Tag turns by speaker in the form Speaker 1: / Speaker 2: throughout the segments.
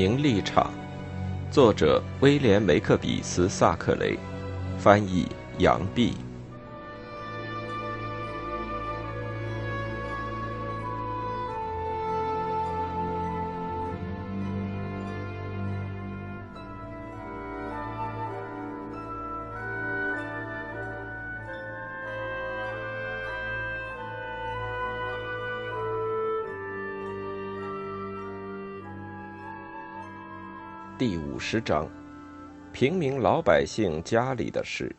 Speaker 1: 名利场，作者威廉·梅克比斯·萨克雷，翻译杨毕。十章：平民老百姓家里的事。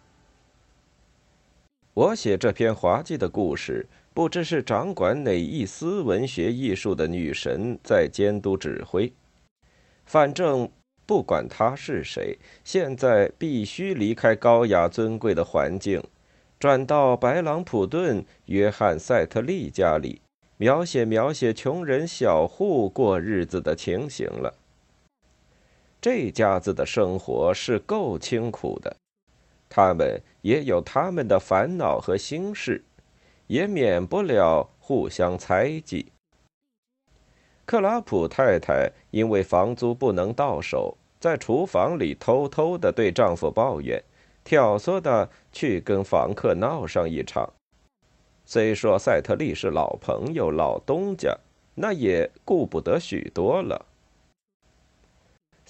Speaker 1: 我写这篇滑稽的故事，不知是掌管哪一丝文学艺术的女神在监督指挥。反正不管她是谁，现在必须离开高雅尊贵的环境，转到白朗普顿·约翰·塞特利家里，描写描写穷人小户过日子的情形了。这家子的生活是够清苦的，他们也有他们的烦恼和心事，也免不了互相猜忌。克拉普太太因为房租不能到手，在厨房里偷偷的对丈夫抱怨，挑唆的去跟房客闹上一场。虽说赛特利是老朋友、老东家，那也顾不得许多了。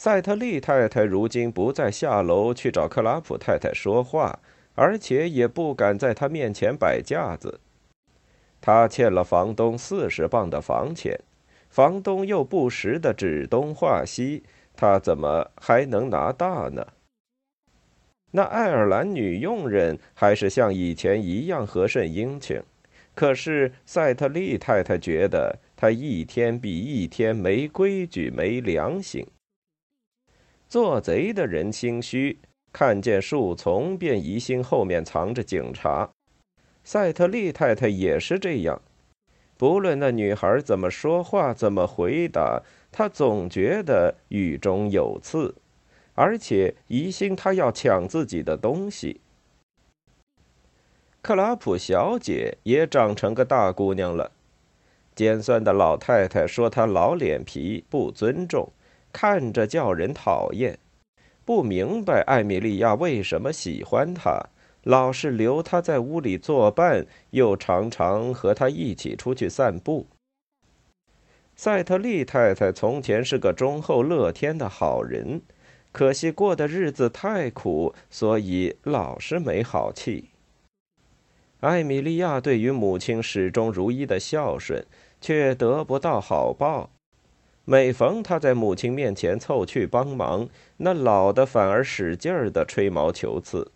Speaker 1: 赛特利太太如今不再下楼去找克拉普太太说话，而且也不敢在他面前摆架子。她欠了房东四十磅的房钱，房东又不时的指东画西，她怎么还能拿大呢？那爱尔兰女佣人还是像以前一样和顺殷勤，可是赛特利太太觉得她一天比一天没规矩、没良心。做贼的人心虚，看见树丛便疑心后面藏着警察。赛特利太太也是这样，不论那女孩怎么说话、怎么回答，她总觉得语中有刺，而且疑心她要抢自己的东西。克拉普小姐也长成个大姑娘了，尖酸的老太太说她老脸皮、不尊重。看着叫人讨厌，不明白艾米莉亚为什么喜欢他，老是留他在屋里作伴，又常常和他一起出去散步。赛特利太太从前是个忠厚乐天的好人，可惜过的日子太苦，所以老是没好气。艾米莉亚对于母亲始终如一的孝顺，却得不到好报。每逢他在母亲面前凑去帮忙，那老的反而使劲儿的吹毛求疵。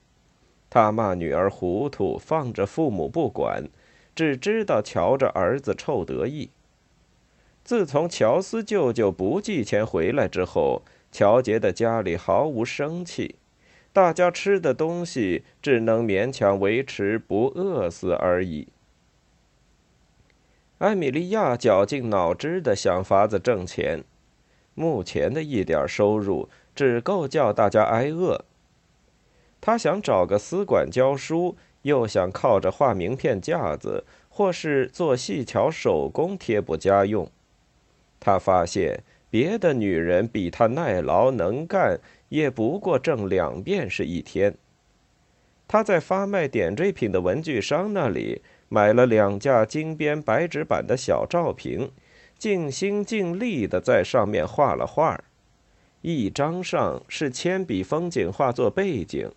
Speaker 1: 他骂女儿糊涂，放着父母不管，只知道瞧着儿子臭得意。自从乔斯舅舅不寄钱回来之后，乔杰的家里毫无生气，大家吃的东西只能勉强维持不饿死而已。艾米莉亚绞尽脑汁的想法子挣钱，目前的一点收入只够叫大家挨饿。她想找个私馆教书，又想靠着画名片架子或是做细巧手工贴补家用。她发现别的女人比她耐劳能干，也不过挣两便是一天。她在发卖点缀品的文具商那里。买了两架金边白纸板的小照屏，尽心尽力的在上面画了画。一张上是铅笔风景画作背景，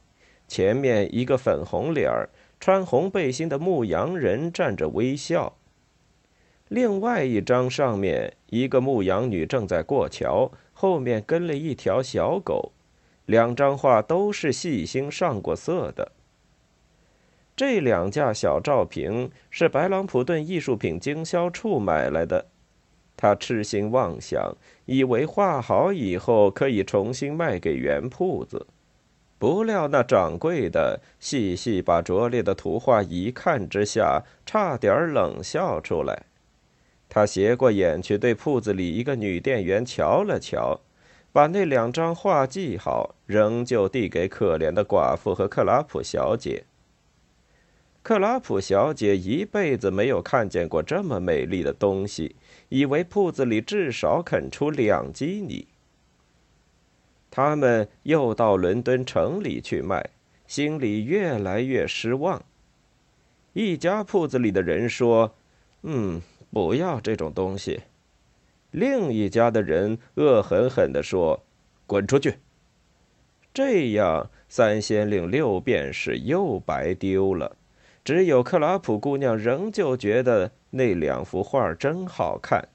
Speaker 1: 前面一个粉红脸儿、穿红背心的牧羊人站着微笑。另外一张上面一个牧羊女正在过桥，后面跟了一条小狗。两张画都是细心上过色的。这两架小照瓶是白朗普顿艺术品经销处买来的，他痴心妄想，以为画好以后可以重新卖给原铺子，不料那掌柜的细细把拙劣的图画一看之下，差点冷笑出来。他斜过眼去对铺子里一个女店员瞧了瞧，把那两张画记好，仍旧递给可怜的寡妇和克拉普小姐。克拉普小姐一辈子没有看见过这么美丽的东西，以为铺子里至少肯出两基尼。他们又到伦敦城里去卖，心里越来越失望。一家铺子里的人说：“嗯，不要这种东西。”另一家的人恶狠狠地说：“滚出去！”这样三先令六便士又白丢了。只有克拉普姑娘仍旧觉得那两幅画真好看。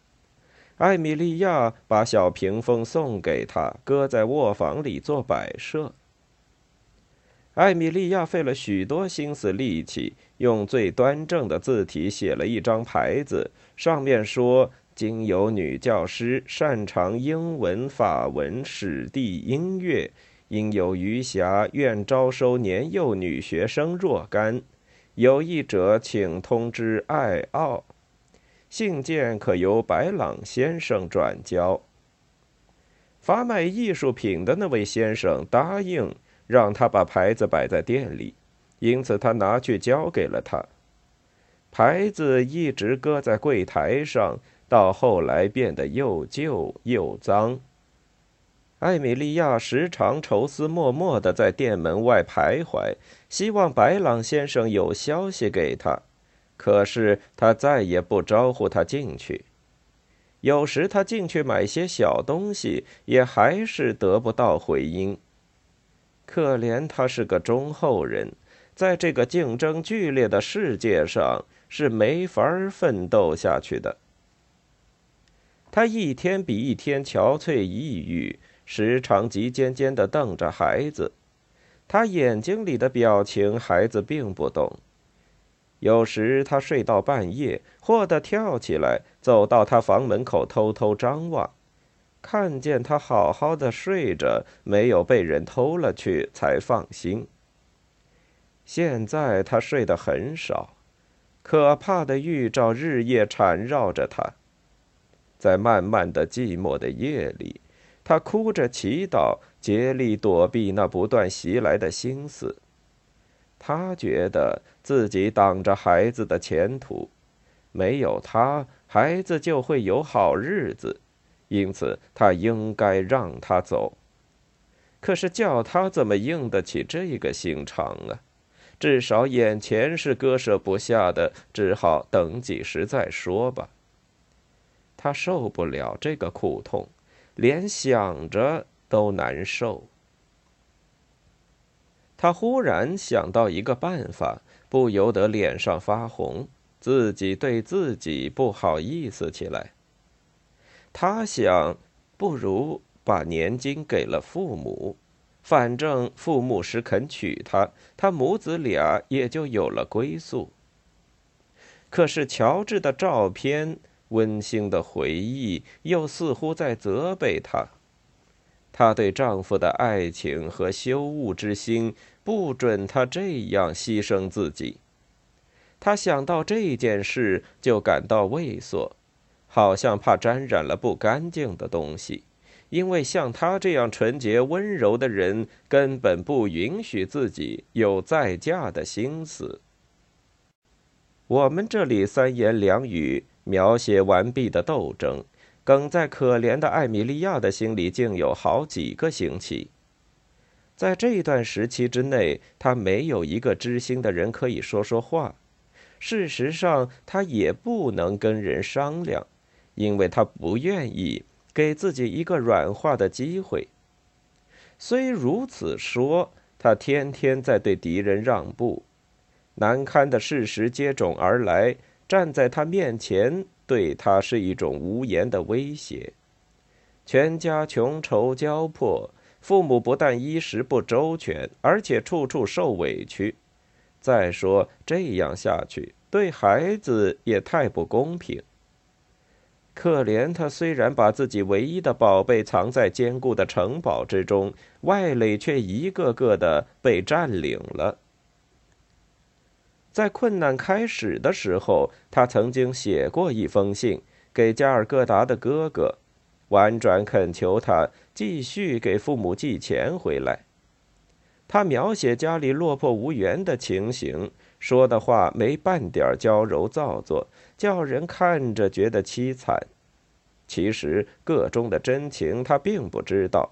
Speaker 1: 艾米莉亚把小屏风送给她，搁在卧房里做摆设。艾米莉亚费了许多心思力气，用最端正的字体写了一张牌子，上面说：“经有女教师擅长英文、法文、史地、音乐，因有余暇，愿招收年幼女学生若干。有意者请通知艾奥。信件可由白朗先生转交。”发卖艺术品的那位先生答应。让他把牌子摆在店里，因此他拿去交给了他。牌子一直搁在柜台上，到后来变得又旧又脏。艾米莉亚时常愁思默默地在店门外徘徊，希望白朗先生有消息给他，可是他再也不招呼他进去。有时他进去买些小东西，也还是得不到回音。可怜他是个忠厚人，在这个竞争剧烈的世界上是没法奋斗下去的。他一天比一天憔悴抑郁，时常急尖尖地瞪着孩子。他眼睛里的表情，孩子并不懂。有时他睡到半夜，霍地跳起来，走到他房门口，偷偷张望。看见他好好的睡着，没有被人偷了去，才放心。现在他睡得很少，可怕的预兆日夜缠绕着他。在漫漫的寂寞的夜里，他哭着祈祷，竭力躲避那不断袭来的心思。他觉得自己挡着孩子的前途，没有他，孩子就会有好日子。因此，他应该让他走。可是，叫他怎么应得起这个心肠啊？至少眼前是割舍不下的，只好等几时再说吧。他受不了这个苦痛，连想着都难受。他忽然想到一个办法，不由得脸上发红，自己对自己不好意思起来。他想，不如把年金给了父母，反正父母时肯娶她，他母子俩也就有了归宿。可是乔治的照片、温馨的回忆，又似乎在责备她。她对丈夫的爱情和羞恶之心，不准她这样牺牲自己。她想到这件事，就感到畏缩。好像怕沾染了不干净的东西，因为像他这样纯洁温柔的人，根本不允许自己有再嫁的心思。我们这里三言两语描写完毕的斗争，梗在可怜的艾米莉亚的心里，竟有好几个星期。在这一段时期之内，她没有一个知心的人可以说说话。事实上，她也不能跟人商量。因为他不愿意给自己一个软化的机会。虽如此说，他天天在对敌人让步，难堪的事实接踵而来，站在他面前，对他是一种无言的威胁。全家穷愁交迫，父母不但衣食不周全，而且处处受委屈。再说这样下去，对孩子也太不公平。可怜他，虽然把自己唯一的宝贝藏在坚固的城堡之中，外垒却一个个的被占领了。在困难开始的时候，他曾经写过一封信给加尔各答的哥哥，婉转恳求他继续给父母寄钱回来。他描写家里落魄无援的情形。说的话没半点娇柔造作，叫人看着觉得凄惨。其实个中的真情他并不知道。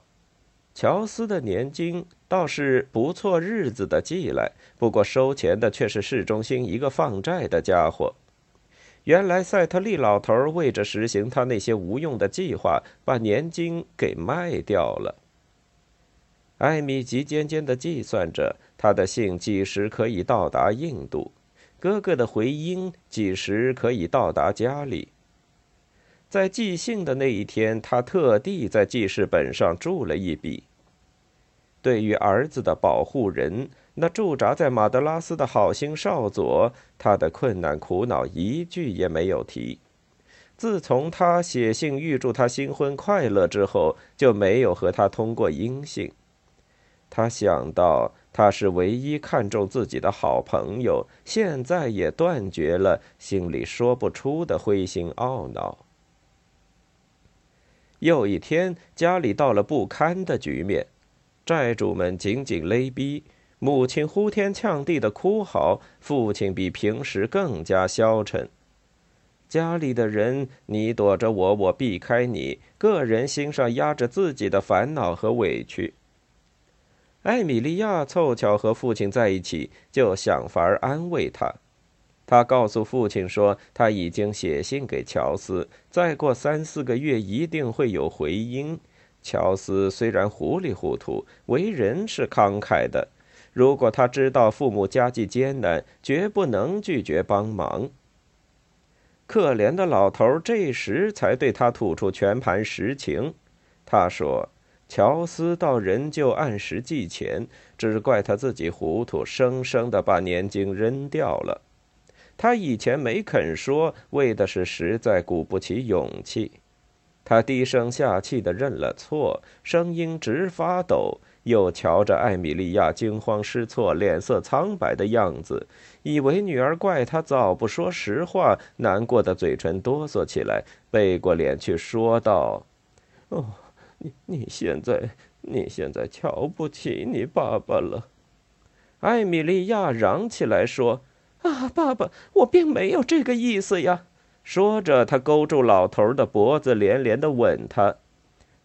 Speaker 1: 乔斯的年金倒是不错日子的寄来，不过收钱的却是市中心一个放债的家伙。原来赛特利老头为着实行他那些无用的计划，把年金给卖掉了。艾米急尖尖的计算着，他的信几时可以到达印度，哥哥的回音几时可以到达家里。在寄信的那一天，他特地在记事本上注了一笔。对于儿子的保护人，那驻扎在马德拉斯的好心少佐，他的困难苦恼一句也没有提。自从他写信预祝他新婚快乐之后，就没有和他通过音信。他想到他是唯一看重自己的好朋友，现在也断绝了心里说不出的灰心懊恼。又一天，家里到了不堪的局面，债主们紧紧勒逼，母亲呼天抢地的哭嚎，父亲比平时更加消沉。家里的人，你躲着我，我避开你，个人心上压着自己的烦恼和委屈。艾米莉亚凑巧和父亲在一起，就想法安慰他。他告诉父亲说：“他已经写信给乔斯，再过三四个月一定会有回音。乔斯虽然糊里糊涂，为人是慷慨的。如果他知道父母家境艰难，绝不能拒绝帮忙。”可怜的老头这时才对他吐出全盘实情。他说：“乔斯到仍旧按时寄钱，只怪他自己糊涂，生生的把年金扔掉了。”他以前没肯说，为的是实在鼓不起勇气。他低声下气的认了错，声音直发抖，又瞧着艾米莉亚惊慌失措、脸色苍白的样子，以为女儿怪他早不说实话，难过的嘴唇哆嗦起来，背过脸去说道：“哦，你你现在你现在瞧不起你爸爸了。”艾米莉亚嚷起来说。啊，爸爸，我并没有这个意思呀！说着，他勾住老头的脖子，连连的吻他。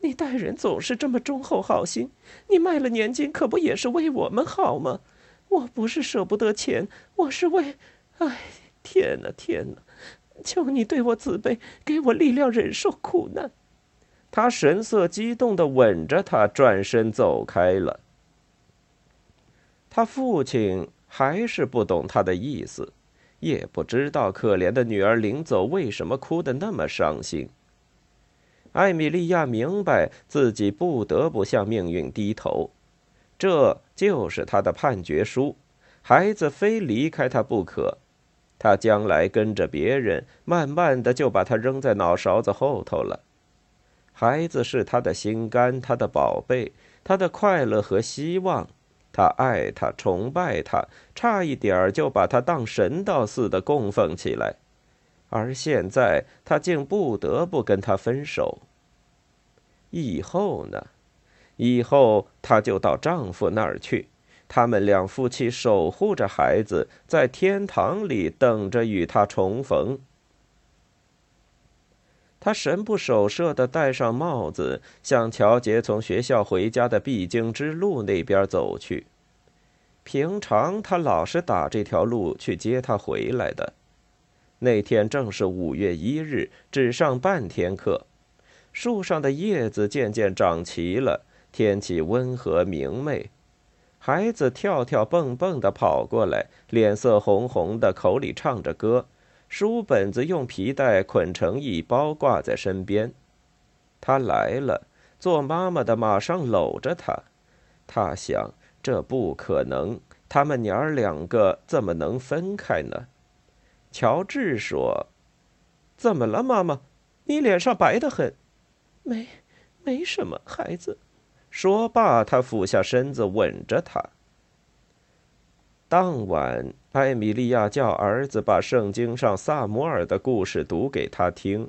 Speaker 1: 你待人总是这么忠厚好心，你卖了年金，可不也是为我们好吗？我不是舍不得钱，我是为……哎，天哪，天哪！求你对我慈悲，给我力量忍受苦难。他神色激动的吻着他，转身走开了。他父亲。还是不懂他的意思，也不知道可怜的女儿临走为什么哭得那么伤心。艾米莉亚明白自己不得不向命运低头，这就是他的判决书，孩子非离开他不可。他将来跟着别人，慢慢的就把他扔在脑勺子后头了。孩子是他的心肝，他的宝贝，他的快乐和希望。他爱他，崇拜他，差一点儿就把他当神道似的供奉起来，而现在他竟不得不跟他分手。以后呢？以后他就到丈夫那儿去，他们两夫妻守护着孩子，在天堂里等着与他重逢。他神不守舍地戴上帽子，向乔杰从学校回家的必经之路那边走去。平常他老是打这条路去接他回来的。那天正是五月一日，只上半天课。树上的叶子渐渐长齐了，天气温和明媚。孩子跳跳蹦蹦地跑过来，脸色红红的，口里唱着歌。书本子用皮带捆成一包，挂在身边。他来了，做妈妈的马上搂着他。他想，这不可能，他们娘儿两个怎么能分开呢？乔治说：“怎么了，妈妈？你脸上白得很。”“没，没什么，孩子。”说罢，他俯下身子吻着她。当晚，艾米莉亚叫儿子把圣经上萨摩尔的故事读给他听。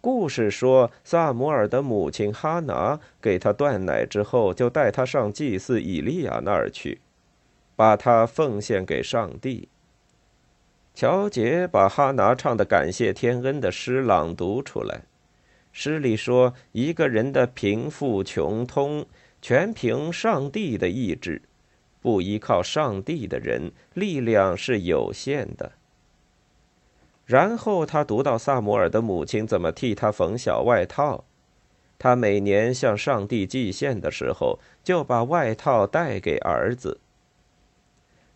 Speaker 1: 故事说，萨摩尔的母亲哈拿给他断奶之后，就带他上祭祀以利亚那儿去，把他奉献给上帝。乔杰把哈拿唱的感谢天恩的诗朗读出来。诗里说，一个人的贫富穷通，全凭上帝的意志。不依靠上帝的人，力量是有限的。然后他读到萨摩尔的母亲怎么替他缝小外套。他每年向上帝祭献的时候，就把外套带给儿子。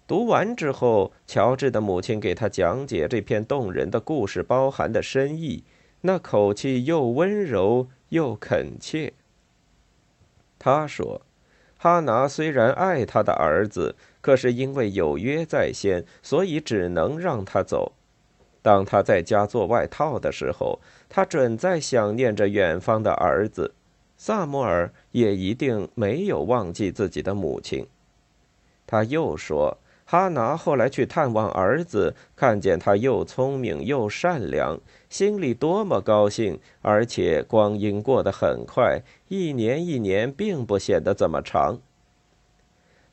Speaker 1: 读完之后，乔治的母亲给他讲解这篇动人的故事包含的深意，那口气又温柔又恳切。他说：“哈拿虽然爱他的儿子，可是因为有约在先，所以只能让他走。当他在家做外套的时候，他准在想念着远方的儿子。萨摩尔也一定没有忘记自己的母亲。”他又说。哈拿后来去探望儿子，看见他又聪明又善良，心里多么高兴！而且光阴过得很快，一年一年并不显得怎么长。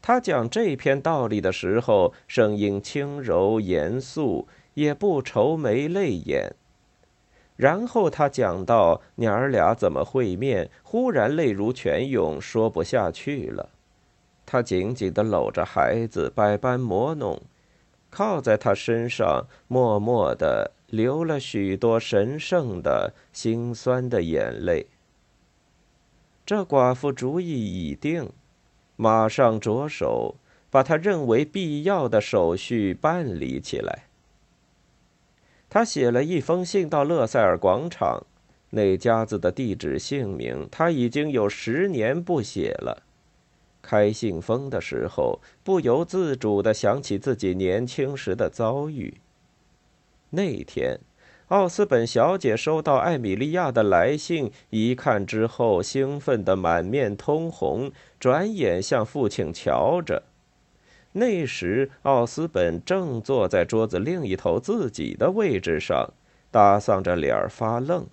Speaker 1: 他讲这篇道理的时候，声音轻柔严肃，也不愁眉泪眼。然后他讲到娘儿俩怎么会面，忽然泪如泉涌，说不下去了。他紧紧地搂着孩子，百般磨弄，靠在他身上，默默地流了许多神圣的、心酸的眼泪。这寡妇主意已定，马上着手把他认为必要的手续办理起来。他写了一封信到勒塞尔广场，那家子的地址、姓名，他已经有十年不写了。开信封的时候，不由自主地想起自己年轻时的遭遇。那天，奥斯本小姐收到艾米莉亚的来信，一看之后，兴奋得满面通红，转眼向父亲瞧着。那时，奥斯本正坐在桌子另一头自己的位置上，搭丧着脸儿发愣。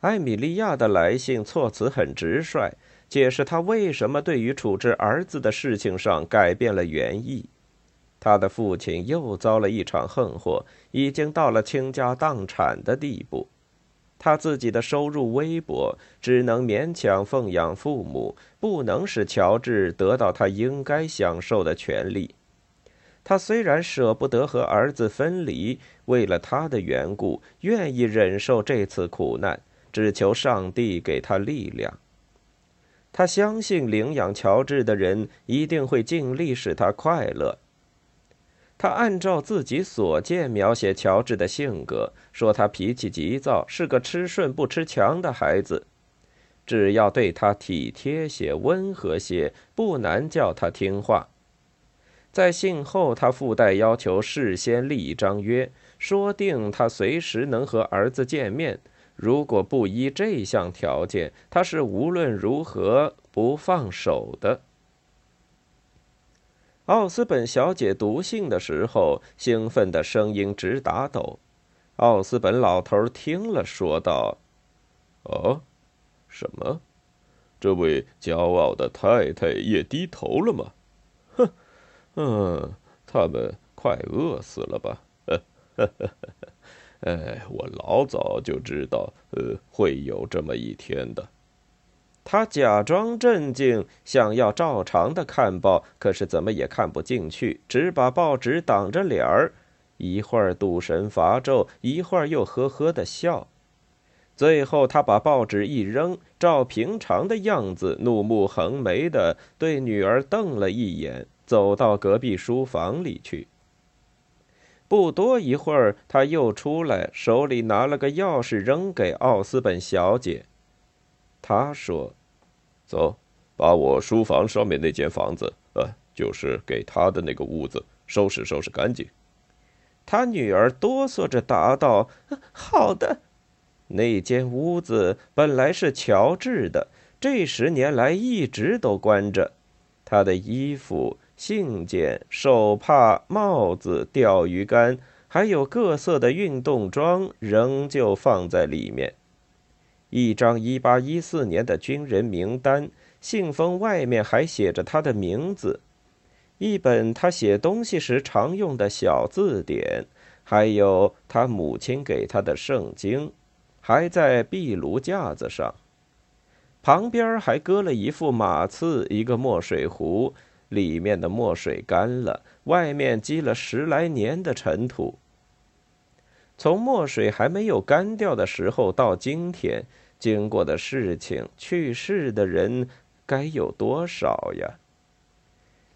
Speaker 1: 艾米莉亚的来信措辞很直率。解释他为什么对于处置儿子的事情上改变了原意。他的父亲又遭了一场横祸，已经到了倾家荡产的地步。他自己的收入微薄，只能勉强奉养父母，不能使乔治得到他应该享受的权利。他虽然舍不得和儿子分离，为了他的缘故，愿意忍受这次苦难，只求上帝给他力量。他相信领养乔治的人一定会尽力使他快乐。他按照自己所见描写乔治的性格，说他脾气急躁，是个吃顺不吃强的孩子。只要对他体贴些、温和些，不难叫他听话。在信后，他附带要求事先立一张约，说定他随时能和儿子见面。如果不依这项条件，他是无论如何不放手的。奥斯本小姐读信的时候，兴奋的声音直打抖。奥斯本老头听了，说道：“哦，什么？这位骄傲的太太也低头了吗？哼，嗯，他们快饿死了吧？呵呵呵呵呵。”哎，我老早就知道，呃，会有这么一天的。他假装镇静，想要照常的看报，可是怎么也看不进去，只把报纸挡着脸儿，一会儿赌神伐咒，一会儿又呵呵的笑。最后，他把报纸一扔，照平常的样子，怒目横眉的对女儿瞪了一眼，走到隔壁书房里去。不多一会儿，他又出来，手里拿了个钥匙，扔给奥斯本小姐。他说：“走，把我书房上面那间房子，呃，就是给他的那个屋子，收拾收拾干净。”他女儿哆嗦着答道：“好的。”那间屋子本来是乔治的，这十年来一直都关着。他的衣服。信件、手帕、帽子、钓鱼竿，还有各色的运动装，仍旧放在里面。一张1814年的军人名单，信封外面还写着他的名字。一本他写东西时常用的小字典，还有他母亲给他的圣经，还在壁炉架子上。旁边还搁了一副马刺，一个墨水壶，里面的墨水干了，外面积了十来年的尘土。从墨水还没有干掉的时候到今天，经过的事情、去世的人，该有多少呀？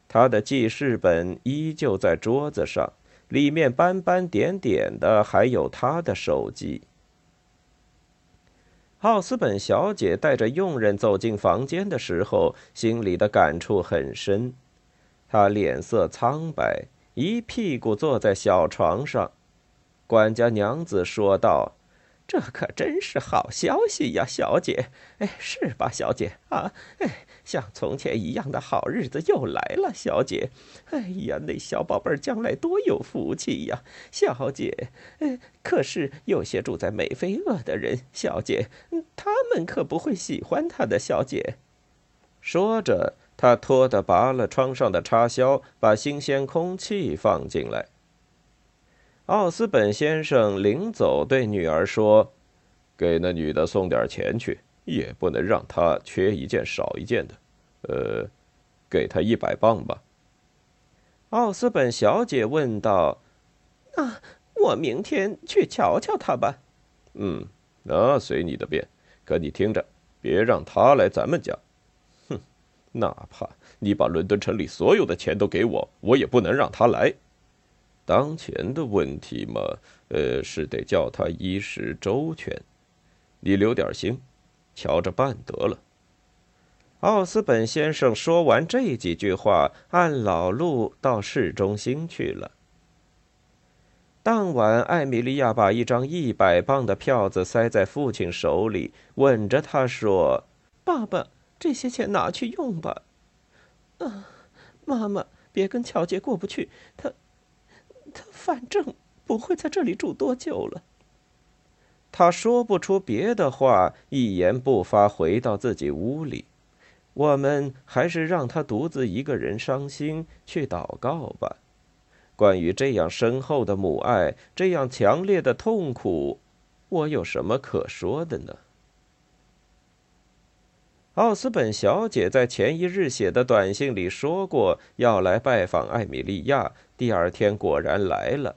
Speaker 1: 他的记事本依旧在桌子上，里面斑斑点点的，还有他的手机。奥斯本小姐带着佣人走进房间的时候，心里的感触很深。她脸色苍白，一屁股坐在小床上。管家娘子说道：“这可真是好消息呀，小姐。哎，是吧，小姐？啊，哎，像从前一样的好日子又来了，小姐。哎呀，那小宝贝儿将来多有福气呀，小姐。哎，可是有些住在美菲厄的人，小姐，他们可不会喜欢他的，小姐。”说着，他脱的拔了窗上的插销，把新鲜空气放进来。奥斯本先生临走对女儿说：“给那女的送点钱去，也不能让她缺一件少一件的。呃，给她一百磅吧。”奥斯本小姐问道：“那我明天去瞧瞧她吧。”“嗯，那随你的便。可你听着，别让她来咱们家。哪怕你把伦敦城里所有的钱都给我，我也不能让他来。”当前的问题嘛，呃，是得叫他衣食周全，你留点心，瞧着办得了。奥斯本先生说完这几句话，按老路到市中心去了。当晚，艾米莉亚把一张一百磅的票子塞在父亲手里，吻着他说：“爸爸，这些钱拿去用吧。”啊，妈妈，别跟乔杰过不去，他。他反正不会在这里住多久了。他说不出别的话，一言不发回到自己屋里。我们还是让他独自一个人伤心，去祷告吧。关于这样深厚的母爱，这样强烈的痛苦，我有什么可说的呢？奥斯本小姐在前一日写的短信里说过要来拜访艾米莉亚，第二天果然来了。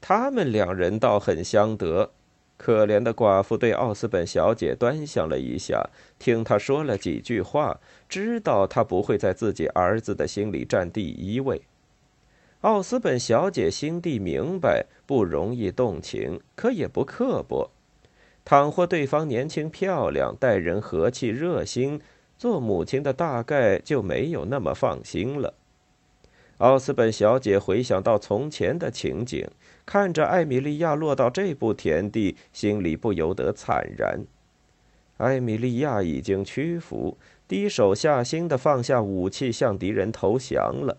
Speaker 1: 他们两人倒很相得。可怜的寡妇对奥斯本小姐端详了一下，听她说了几句话，知道她不会在自己儿子的心里占第一位。奥斯本小姐心地明白，不容易动情，可也不刻薄。倘或对方年轻漂亮，待人和气热心，做母亲的大概就没有那么放心了。奥斯本小姐回想到从前的情景，看着艾米莉亚落到这步田地，心里不由得惨然。艾米莉亚已经屈服，低手下心的放下武器，向敌人投降了。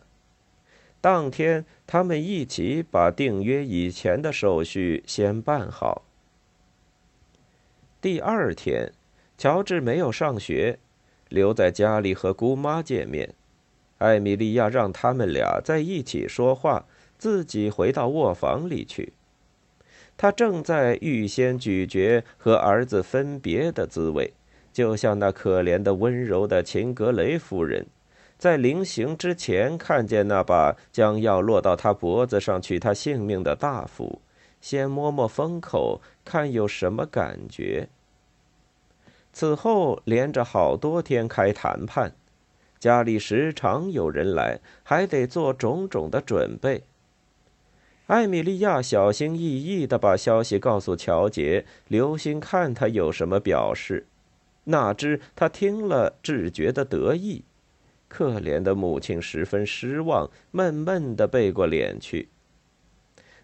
Speaker 1: 当天，他们一起把订约以前的手续先办好。第二天，乔治没有上学，留在家里和姑妈见面。艾米莉亚让他们俩在一起说话，自己回到卧房里去。他正在预先咀嚼和儿子分别的滋味，就像那可怜的温柔的秦格雷夫人，在临行之前看见那把将要落到他脖子上取他性命的大斧。先摸摸封口，看有什么感觉。此后连着好多天开谈判，家里时常有人来，还得做种种的准备。艾米莉亚小心翼翼地把消息告诉乔杰，留心看他有什么表示。哪知他听了，只觉得得意。可怜的母亲十分失望，闷闷地背过脸去。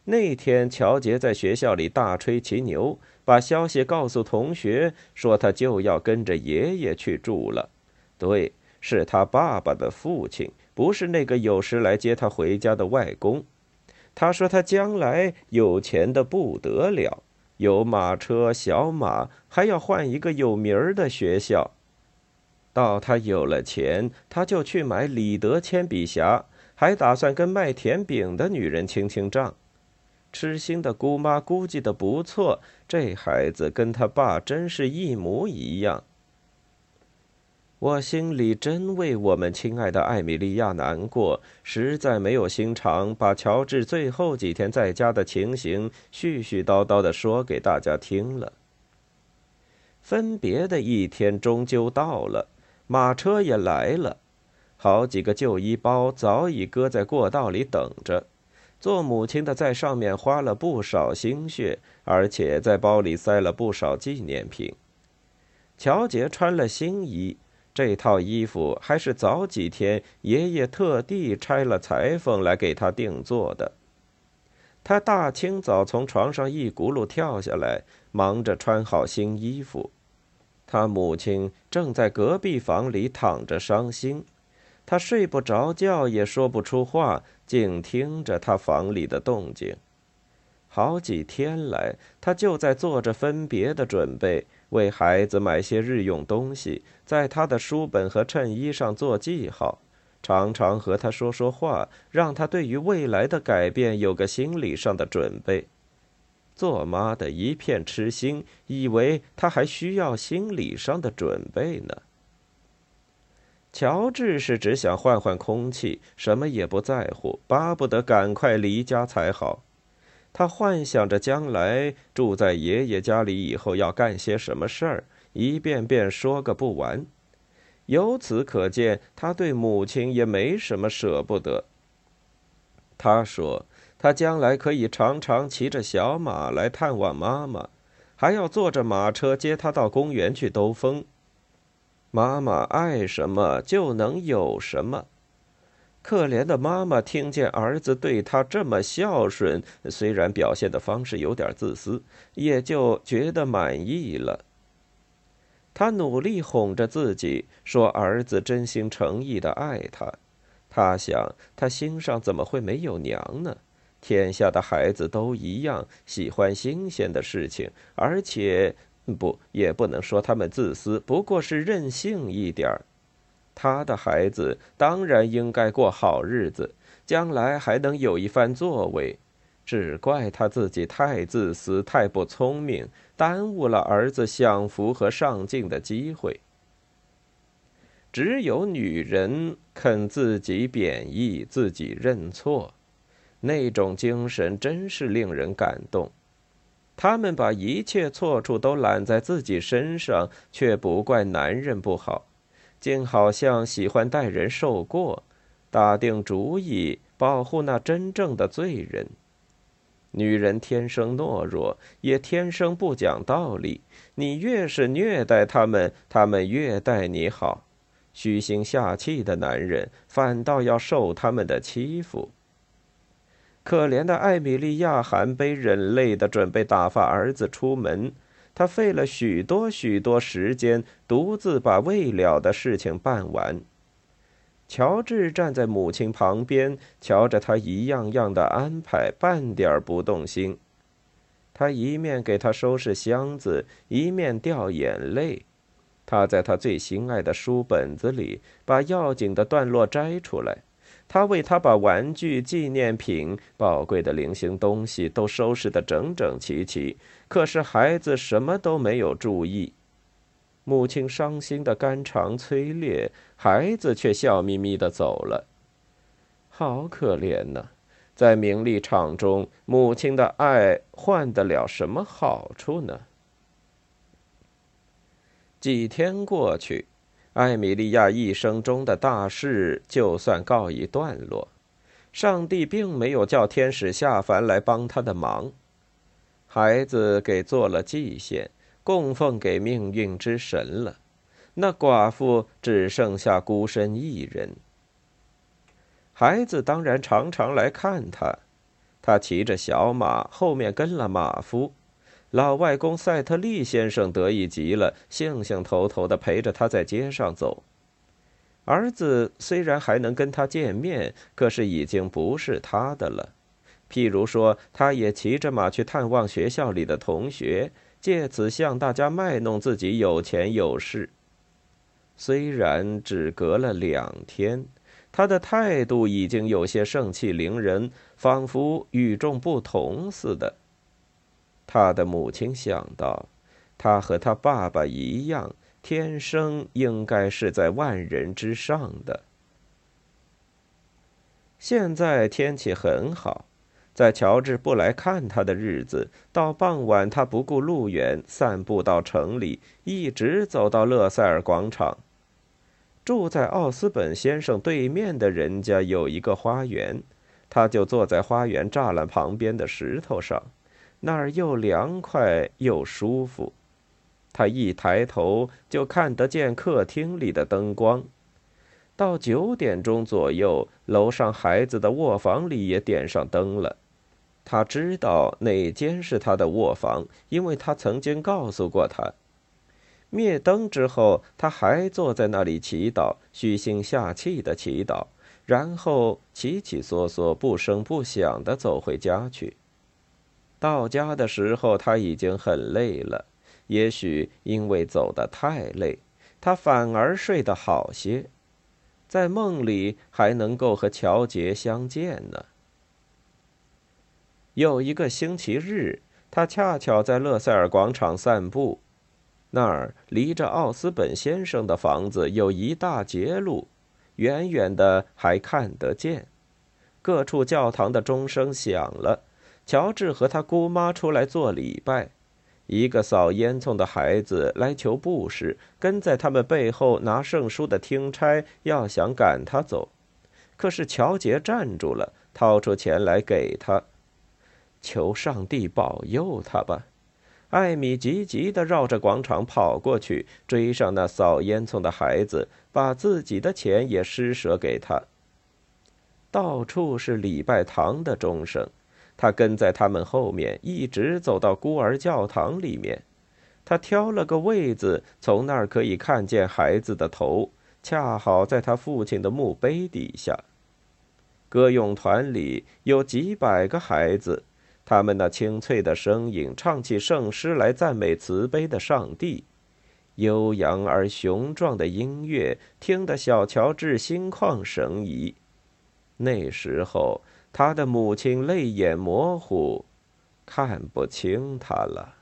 Speaker 1: 那天，乔杰在学校里大吹骑牛，把消息告诉同学，说他就要跟着爷爷去住了。对，是他爸爸的父亲，不是那个有时来接他回家的外公。他说他将来有钱的不得了，有马车、小马，还要换一个有名的学校。到他有了钱，他就去买李德铅笔匣，还打算跟卖甜饼的女人清清账。痴心的姑妈估计的不错，这孩子跟他爸真是一模一样。我心里真为我们亲爱的艾米莉亚难过，实在没有心肠把乔治最后几天在家的情形絮絮叨叨的说给大家听了。分别的一天终究到了，马车也来了，好几个旧衣包早已搁在过道里等着。做母亲的在上面花了不少心血，而且在包里塞了不少纪念品。乔杰穿了新衣。这套衣服还是早几天爷爷特地拆了裁缝来给他定做的。他大清早从床上一骨碌跳下来，忙着穿好新衣服。他母亲正在隔壁房里躺着伤心，他睡不着觉，也说不出话，静听着他房里的动静。好几天来，他就在做着分别的准备。为孩子买些日用东西，在他的书本和衬衣上做记号，常常和他说说话，让他对于未来的改变有个心理上的准备。做妈的一片痴心，以为他还需要心理上的准备呢。乔治是只想换换空气，什么也不在乎，巴不得赶快离家才好。他幻想着将来住在爷爷家里以后要干些什么事儿，一遍遍说个不完。由此可见，他对母亲也没什么舍不得。他说，他将来可以常常骑着小马来探望妈妈，还要坐着马车接她到公园去兜风。妈妈爱什么就能有什么。可怜的妈妈听见儿子对她这么孝顺，虽然表现的方式有点自私，也就觉得满意了。她努力哄着自己，说儿子真心诚意的爱她。她想，她心上怎么会没有娘呢？天下的孩子都一样，喜欢新鲜的事情，而且不，也不能说他们自私，不过是任性一点儿。他的孩子当然应该过好日子，将来还能有一番作为，只怪他自己太自私、太不聪明，耽误了儿子享福和上进的机会。只有女人肯自己贬义、自己认错，那种精神真是令人感动。他们把一切错处都揽在自己身上，却不怪男人不好。竟好像喜欢待人受过，打定主意保护那真正的罪人。女人天生懦弱，也天生不讲道理。你越是虐待他们，他们越待你好。虚心下气的男人，反倒要受他们的欺负。可怜的艾米莉亚含悲忍泪的准备打发儿子出门。她费了许多许多时间，独自把未了的事情办完。乔治站在母亲旁边，瞧着他一样样的安排，半点不动心。他一面给他收拾箱子，一面掉眼泪。他在他最心爱的书本子里，把要紧的段落摘出来。他为他把玩具、纪念品、宝贵的零星东西都收拾得整整齐齐，可是孩子什么都没有注意。母亲伤心的肝肠摧裂，孩子却笑眯眯的走了。好可怜呐！在名利场中，母亲的爱换得了什么好处呢？几天过去。艾米莉亚一生中的大事就算告一段落，上帝并没有叫天使下凡来帮他的忙，孩子给做了祭献，供奉给命运之神了。那寡妇只剩下孤身一人。孩子当然常常来看他，他骑着小马，后面跟了马夫。老外公赛特利先生得意极了，兴兴头头的陪着他在街上走。儿子虽然还能跟他见面，可是已经不是他的了。譬如说，他也骑着马去探望学校里的同学，借此向大家卖弄自己有钱有势。虽然只隔了两天，他的态度已经有些盛气凌人，仿佛与众不同似的。他的母亲想到，他和他爸爸一样，天生应该是在万人之上的。现在天气很好，在乔治不来看他的日子，到傍晚他不顾路远，散步到城里，一直走到勒塞尔广场。住在奥斯本先生对面的人家有一个花园，他就坐在花园栅栏旁边的石头上，那儿又凉快又舒服。他一抬头就看得见客厅里的灯光。到九点钟左右，楼上孩子的卧房里也点上灯了。他知道哪间是他的卧房，因为他曾经告诉过他。灭灯之后，他还坐在那里祈祷，虚心下气的祈祷，然后起起缩缩、不声不响的走回家去。到家的时候，他已经很累了，也许因为走得太累，他反而睡得好些。在梦里还能够和乔杰相见呢。有一个星期日，他恰巧在勒塞尔广场散步，那儿离着奥斯本先生的房子有一大截路，远远的还看得见。各处教堂的钟声响了，乔治和他姑妈出来做礼拜。一个扫烟囱的孩子来求布施，跟在他们背后拿圣书的听差要想赶他走，可是乔杰站住了，掏出钱来给他，求上帝保佑他吧。艾米急急地绕着广场跑过去，追上那扫烟囱的孩子，把自己的钱也施舍给他。到处是礼拜堂的钟声。他跟在他们后面，一直走到孤儿教堂里面。他挑了个位子，从那儿可以看见孩子的头，恰好在他父亲的墓碑底下。歌咏团里有几百个孩子，他们那清脆的声音唱起圣诗来赞美慈悲的上帝。悠扬而雄壮的音乐，听得小乔治心旷神怡。那时候。他的母亲泪眼模糊，看不清他了。